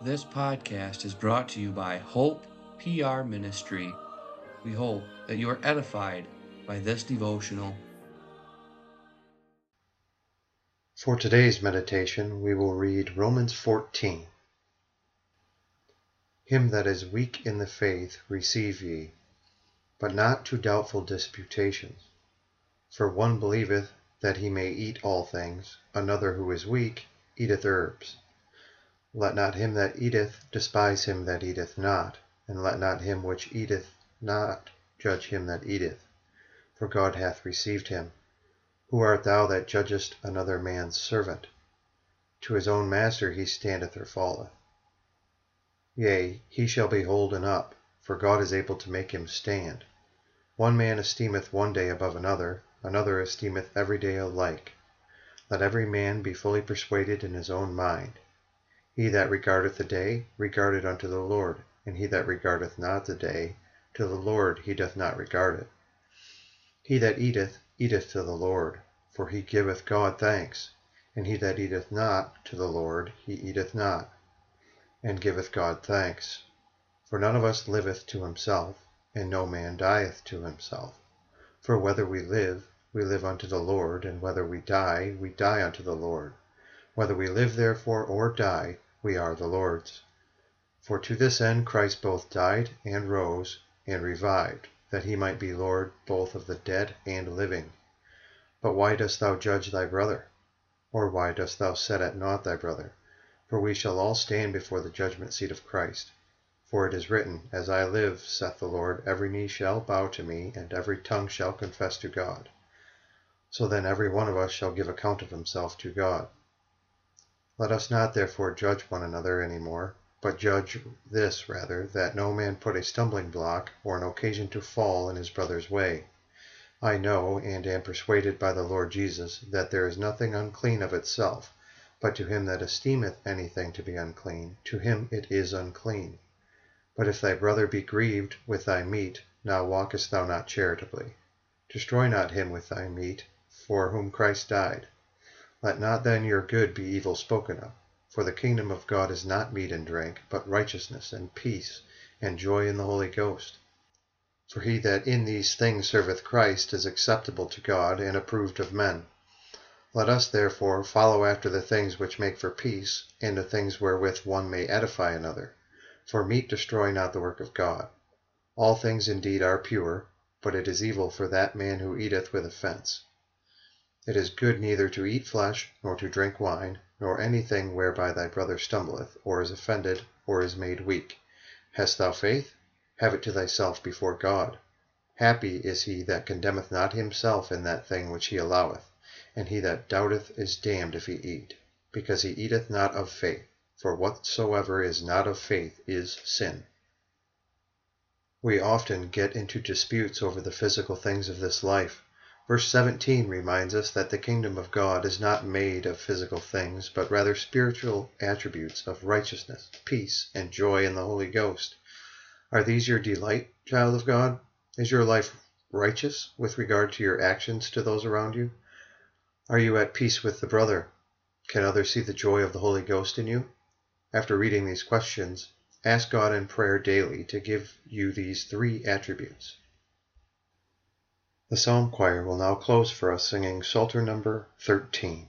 This podcast is brought to you by Hope PR Ministry. We hope that you are edified by this devotional. For today's meditation, we will read Romans 14. Him that is weak in the faith receive ye, but not to doubtful disputations. For one believeth that he may eat all things, another who is weak eateth herbs. Let not him that eateth despise him that eateth not, and let not him which eateth not judge him that eateth, for God hath received him. Who art thou that judgest another man's servant? To his own master he standeth or falleth. Yea, he shall be holden up, for God is able to make him stand. One man esteemeth one day above another, another esteemeth every day alike. Let every man be fully persuaded in his own mind. He that regardeth the day, regardeth unto the Lord, and he that regardeth not the day, to the Lord he doth not regard it. He that eateth, eateth to the Lord, for he giveth God thanks, and he that eateth not to the Lord, he eateth not, and giveth God thanks. For none of us liveth to himself, and no man dieth to himself. For whether we live, we live unto the Lord, and whether we die, we die unto the Lord. Whether we live therefore or die, we are the Lord's. For to this end Christ both died and rose and revived, that he might be Lord both of the dead and living. But why dost thou judge thy brother? Or why dost thou set at naught thy brother? For we shall all stand before the judgment seat of Christ. For it is written, As I live, saith the Lord, every knee shall bow to me, and every tongue shall confess to God. So then every one of us shall give account of himself to God. Let us not therefore judge one another any more, but judge this rather, that no man put a stumbling block or an occasion to fall in his brother's way. I know, and am persuaded by the Lord Jesus, that there is nothing unclean of itself, but to him that esteemeth anything to be unclean, to him it is unclean. But if thy brother be grieved with thy meat, now walkest thou not charitably. Destroy not him with thy meat, for whom Christ died. Let not then your good be evil spoken of. For the kingdom of God is not meat and drink, but righteousness and peace and joy in the Holy Ghost. For he that in these things serveth Christ is acceptable to God and approved of men. Let us therefore follow after the things which make for peace, and the things wherewith one may edify another. For meat destroy not the work of God. All things indeed are pure, but it is evil for that man who eateth with offense. It is good neither to eat flesh, nor to drink wine, nor anything whereby thy brother stumbleth, or is offended, or is made weak. Hast thou faith? Have it to thyself before God. Happy is he that condemneth not himself in that thing which he alloweth, and he that doubteth is damned if he eat, because he eateth not of faith. For whatsoever is not of faith is sin. We often get into disputes over the physical things of this life. Verse 17 reminds us that the kingdom of God is not made of physical things, but rather spiritual attributes of righteousness, peace, and joy in the Holy Ghost. Are these your delight, child of God? Is your life righteous with regard to your actions to those around you? Are you at peace with the brother? Can others see the joy of the Holy Ghost in you? After reading these questions, ask God in prayer daily to give you these three attributes. The psalm choir will now close for us singing Psalter number 13.